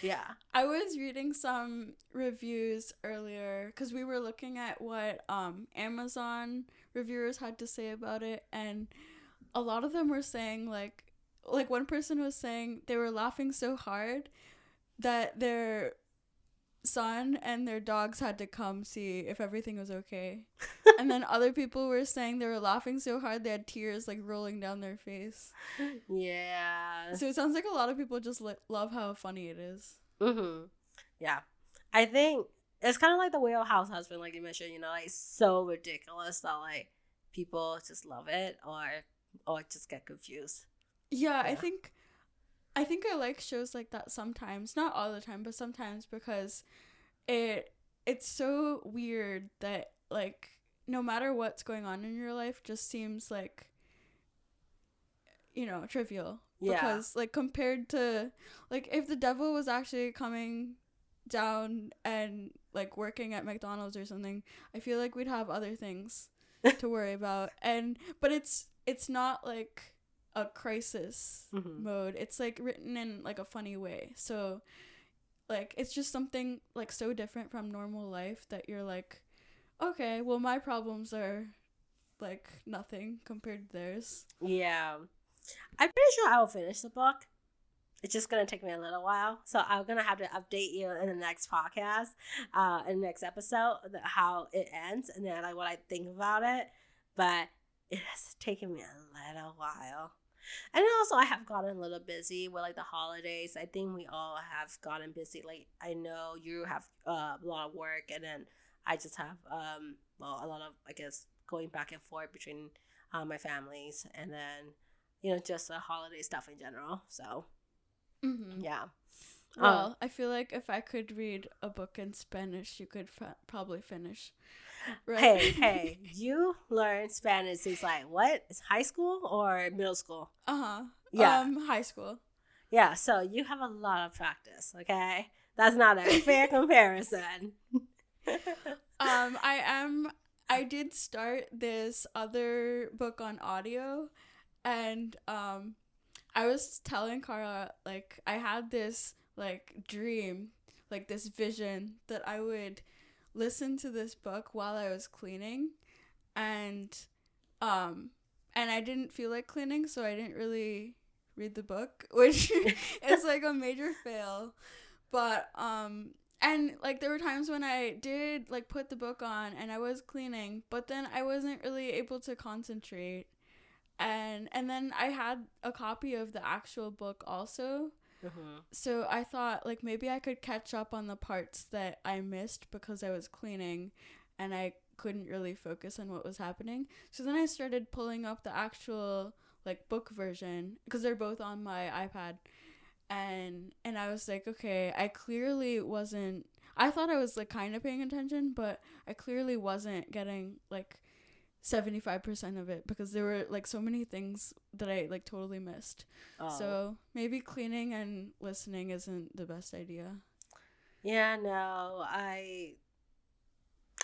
Yeah. I was reading some reviews earlier because we were looking at what um, Amazon reviewers had to say about it, and a lot of them were saying like, like one person was saying they were laughing so hard that their son and their dogs had to come see if everything was okay, [laughs] and then other people were saying they were laughing so hard they had tears like rolling down their face. Yeah. So it sounds like a lot of people just li- love how funny it is. Mm-hmm. Yeah. I think it's kind of like the Whale House husband, like you mentioned, you know, like so ridiculous that like people just love it or or just get confused. Yeah, I think I think I like shows like that sometimes. Not all the time, but sometimes because it it's so weird that like no matter what's going on in your life just seems like you know, trivial. Yeah. Because like compared to like if the devil was actually coming down and like working at McDonald's or something, I feel like we'd have other things [laughs] to worry about. And but it's it's not like a crisis Mhm. mode. It's like written in like a funny way. So like it's just something like so different from normal life that you're like okay, well my problems are like nothing compared to theirs. Yeah. I'm pretty sure I'll finish the book. It's just gonna take me a little while, so I'm gonna have to update you in the next podcast, uh, in the next episode, how it ends, and then like what I think about it. But it has taken me a little while, and also I have gotten a little busy with like the holidays. I think we all have gotten busy. Like I know you have uh, a lot of work, and then I just have um, well a lot of I guess going back and forth between uh, my families, and then you know just the holiday stuff in general. So Mm-hmm. yeah. Um, Well, I feel like if I could read a book in Spanish, you could fa- probably finish. [laughs] Right? Hey, hey, you learned Spanish since like what? It's high school or middle school? uh huh. Yeah. Um, high school. Yeah, so you have a lot of practice, okay? That's not a fair comparison. [laughs] Um, I am. I did start this other book on audio, and um, I was telling Carla like I had this like dream, like this vision that I would listen to this book while I was cleaning, and um, and I didn't feel like cleaning, so I didn't really read the book, [laughs] which [laughs] is like a major fail. But um and like there were times when I did like put the book on and I was cleaning, but then I wasn't really able to concentrate. And and then I had a copy of the actual book also. Mm-hmm. So I thought like maybe I could catch up on the parts that I missed because I was cleaning and I couldn't really focus on what was happening. So then I started pulling up the actual like book version because they're both on my iPad. And and I was like, okay, I clearly wasn't I thought I was like kind of paying attention, but I clearly wasn't getting like 75% of it because there were like so many things that I like totally missed. Oh. So maybe cleaning and listening isn't the best idea. Yeah, no, I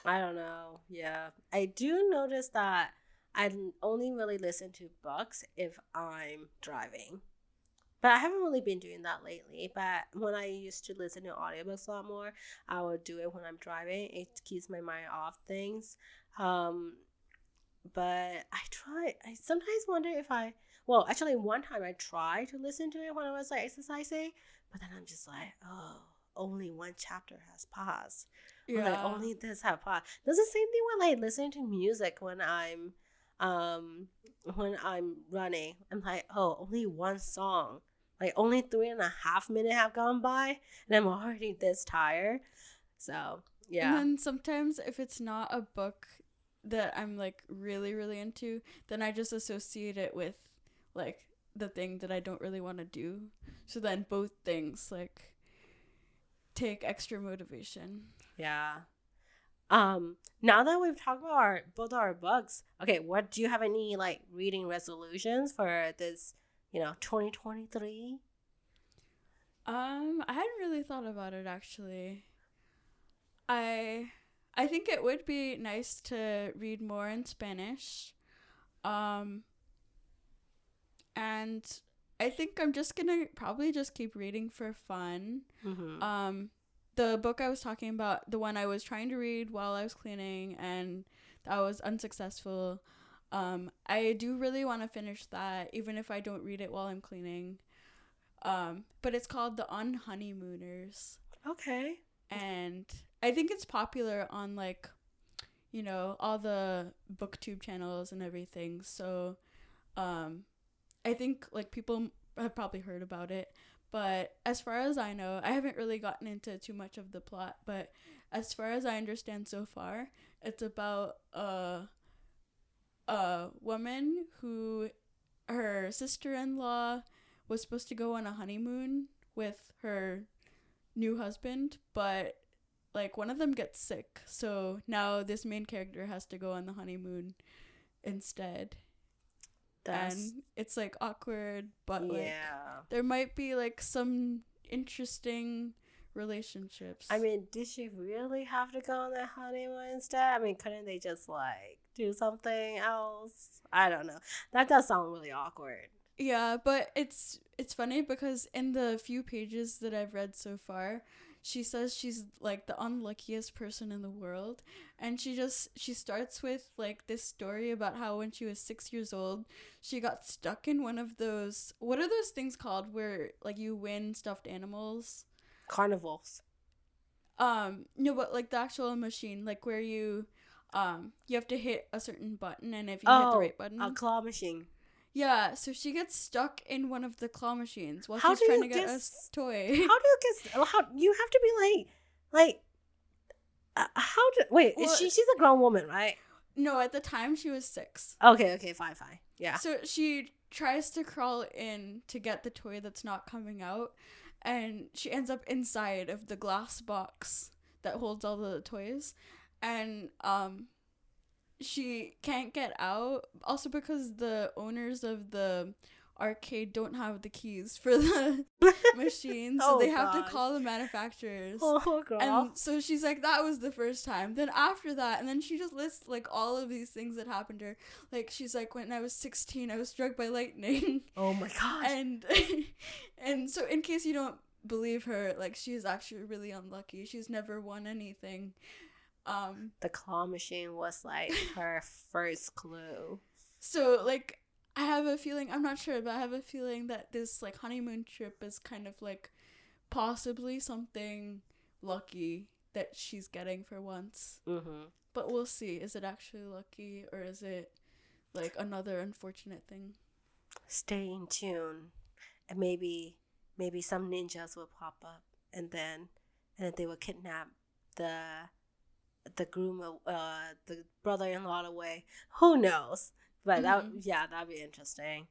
I don't know. Yeah. I do notice that I only really listen to books if I'm driving. But I haven't really been doing that lately. But when I used to listen to audiobooks a lot more, I would do it when I'm driving. It keeps my mind off things. Um, but I try. I sometimes wonder if I. Well, actually, one time I tried to listen to it when I was like exercising, but then I'm just like, oh, only one chapter has passed. Or, like only this have passed. Does the same thing when like listening to music when I'm, um, when I'm running. I'm like, oh, only one song. Like only three and a half minutes have gone by, and I'm already this tired. So yeah. And then sometimes if it's not a book that I'm like really really into, then I just associate it with like the thing that I don't really want to do. So then both things like take extra motivation. Yeah. Um, now that we've talked about our both our books, okay, what do you have any like reading resolutions for this, you know, 2023? Um, I hadn't really thought about it actually. I I think it would be nice to read more in Spanish. Um and I think I'm just going to probably just keep reading for fun. Mm-hmm. Um the book I was talking about, the one I was trying to read while I was cleaning and that was unsuccessful. Um, I do really want to finish that, even if I don't read it while I'm cleaning. Um, but it's called The Unhoneymooners, okay. and I think it's popular on like, you know, all the booktube channels and everything. So, um, I think like people have probably heard about it. But as far as I know, I haven't really gotten into too much of the plot. But as far as I understand so far, it's about a a woman who her sister in law was supposed to go on a honeymoon with her new husband, but like one of them gets sick. So now this main character has to go on the honeymoon instead. That's and it's like awkward, but like yeah. there might be like some interesting relationships. I mean, did she really have to go on that honeymoon instead? I mean, couldn't they just like do something else? I don't know. That does sound really awkward. yeah, but it's it's funny because in the few pages that I've read so far, she says she's like the unluckiest person in the world and she just she starts with like this story about how when she was 6 years old, she got stuck in one of those what are those things called where like you win stuffed animals? Carnivals. Um, no, but like the actual machine, like where you, um, you have to hit a certain button, and if you hit the Oh, right button, A claw machine. Yeah. So she gets stuck in one of the claw machines while How she's trying to get a toy. How do you get? How you have to be like, like, uh, how do? Wait, Well- is she? She's a grown woman, right? no, at the time she was six. Okay, okay, fine, fine. Yeah. So she tries to crawl in to get the toy that's not coming out, and she ends up inside of the glass box that holds all the toys, and um, she can't get out. Also because the owners of the arcade don't have the keys for the [laughs] machine, so Oh, they have gosh. to call the manufacturers. Oh, girl. And so she's like, that was the first time. Then after that, and then she just lists like all of these things that happened to her. Like she's like, when I was sixteen, I was struck by lightning, oh my [laughs] god! and [laughs] and so in case you don't believe her, like she is actually really unlucky. She's never won anything. Um. the claw machine was like [laughs] her first clue. So like I have a feeling I'm not sure, but I have a feeling that this like honeymoon trip is kind of like possibly something lucky that she's getting for once. Mm-hmm. But we'll see. Is it actually lucky or is it like another unfortunate thing? Stay in tune, and maybe maybe some ninjas will pop up, and then and then they will kidnap the the groom, uh, the brother-in-law away. Who knows? But that Mhm. yeah, that'd be interesting.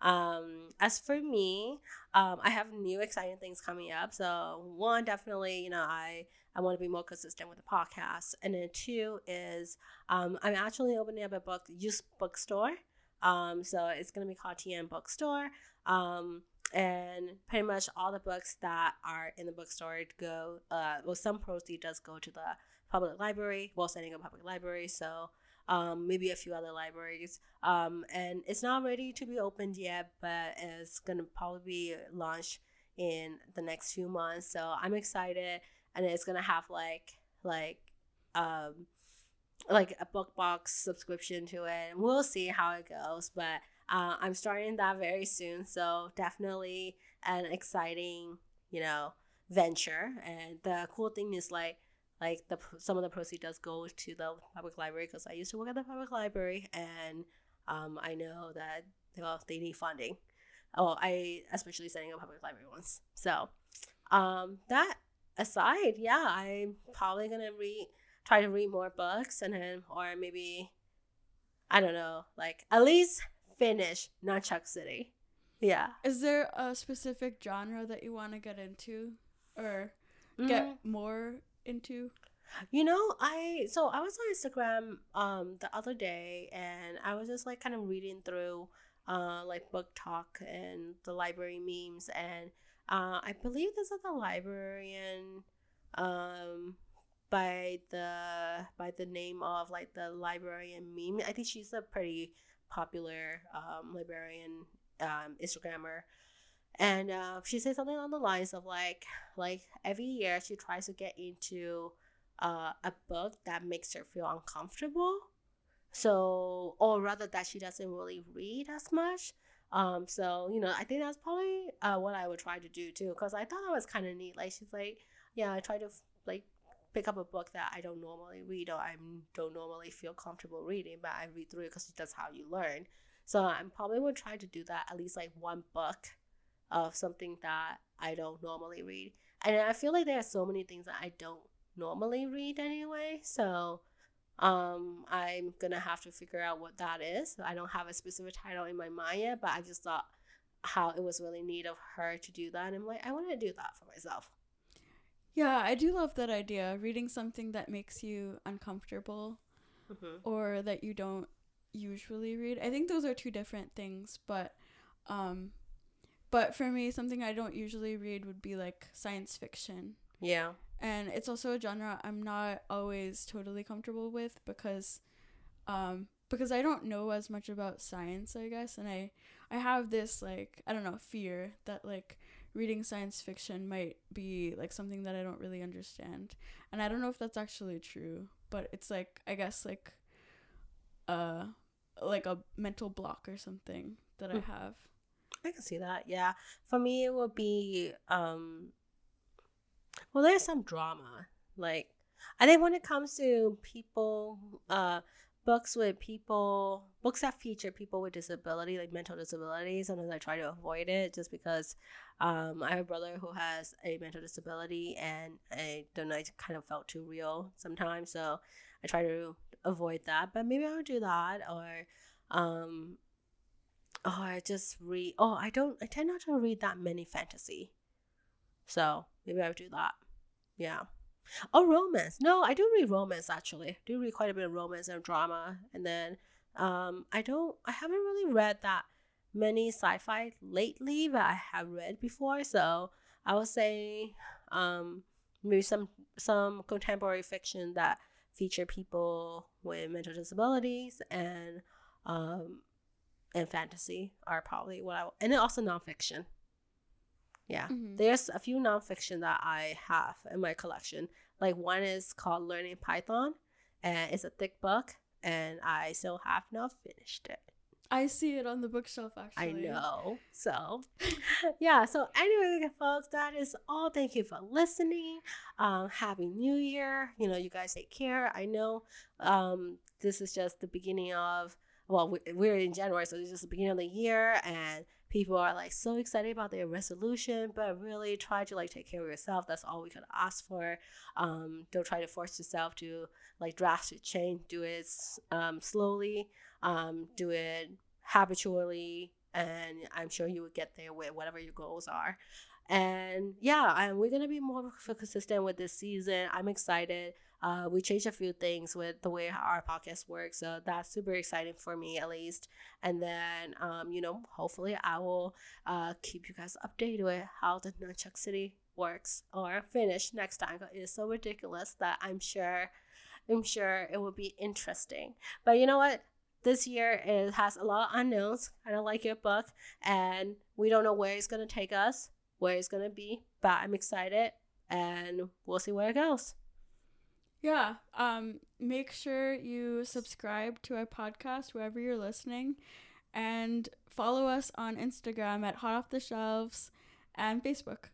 Um, as for me, um, I have new exciting things coming up. So one, definitely, you know, I I want to be more consistent with the podcast, and then two is um, I'm actually opening up a book used bookstore. Um, so it's gonna be called TN Bookstore. Um, and pretty much all the books that are in the bookstore go. Uh, well, some proceeds does go to the public library. Well, San Diego Public Library. So um, maybe a few other libraries. Um, and it's not ready to be opened yet, but it's gonna probably be launched in the next few months. So I'm excited, and it's gonna have like like um like a book box subscription to it. And we'll see how it goes, but uh, I'm starting that very soon. So definitely an exciting, you know, venture. And the cool thing is like like the some of the proceeds does go to the public library because I used to work at the public library and um, I know that well they need funding. Oh, I especially setting up public library once. So um, that aside, yeah, I'm probably gonna read try to read more books and then or maybe I don't know, like at least finish Nunchuck City. Yeah. Is there a specific genre that you want to get into or get Mm. more into? You know, I so I was on Instagram um the other day and I was just like kind of reading through uh like book talk and the library memes and uh I believe this is the librarian um by the by the name of like the librarian meme. I think she's a pretty popular um librarian um Instagrammer. And uh, she said something on the lines of like like every year she tries to get into uh, a book that makes her feel uncomfortable. So, or rather, that she doesn't really read as much. Um, so you know, I think that's probably uh, what I would try to do too, because I thought that was kind of neat. Like she's like, yeah, I try to like pick up a book that I don't normally read or I don't normally feel comfortable reading, but I read through it because that's how you learn. So I probably would try to do that at least like one book of something that I don't normally read. And I feel like there are so many things that I don't normally read anyway. So um I'm gonna have to figure out what that is. I don't have a specific title in my mind yet, but I just thought how it was really neat of her to do that. And I'm like, I want to do that for myself. Yeah, I do love that idea. Reading something that makes you uncomfortable hmm or that you don't usually read. I think those are two different things, but um but for me something I don't usually read would be like science fiction. Yeah. And it's also a genre I'm not always totally comfortable with because um because I don't know as much about science, I guess, and I I have this like I don't know, fear that like reading science fiction might be like something that I don't really understand. And I don't know if that's actually true, but it's like I guess like uh like a mental block or something that I Mm. have. I can see that. Yeah. For me, it would be um. Well, there's some drama. Like, I think when it comes to people, uh, books with people, books that feature people with disability, like mental disabilities, sometimes I try to avoid it just because, um, I have a brother who has a mental disability, and I don't know, it kind of felt too real sometimes. So I try to avoid that. But maybe I would do that, or, um, oh i just read oh i don't i tend not to read that many fantasy. So maybe i would do that. Yeah. Oh romance. No i do read romance actually. I do read quite a bit of romance and drama. And then um i don't i haven't really read that many sci-fi lately but i have read before. So i would say um maybe some some contemporary fiction that feature people with mental disabilities and um and fantasy are probably what I and also nonfiction. Yeah, Mhm. there's a few nonfiction that I have in my collection. Like one is called Learning Python, and it's a thick book, and I still have not finished it. I see it on the bookshelf actually. I know. So, [laughs] [laughs] yeah. So, anyway, folks, that is all. Thank you for listening. Um, happy New Year. You know, you guys take care. I know um, this is just the beginning of, well, we're in January, so it's just the beginning of the year, and people are like so excited about their resolution, but really try to like take care of yourself. That's all we could ask for. Um, don't try to force yourself to like drastic change. Do it um, slowly. Um, do it habitually, and I'm sure you will get there with whatever your goals are. And yeah, and we're gonna be more consistent with this season. I'm excited. Uh, we changed a few things with the way our podcast works, so that's super exciting for me at least. And then, um, you know, hopefully I will uh, keep you guys updated with how the Nunchuck City works or finish next time. It is so ridiculous that I'm sure, I'm sure it will be interesting. But you know what? This year it has a lot of unknowns, kind of like your book, and we don't know where it's gonna take us, where it's gonna be. But I'm excited, and we'll see where it goes. Yeah. Um, make sure you subscribe to our podcast wherever you're listening and follow us on Instagram at Hot Off the Shelves and Facebook.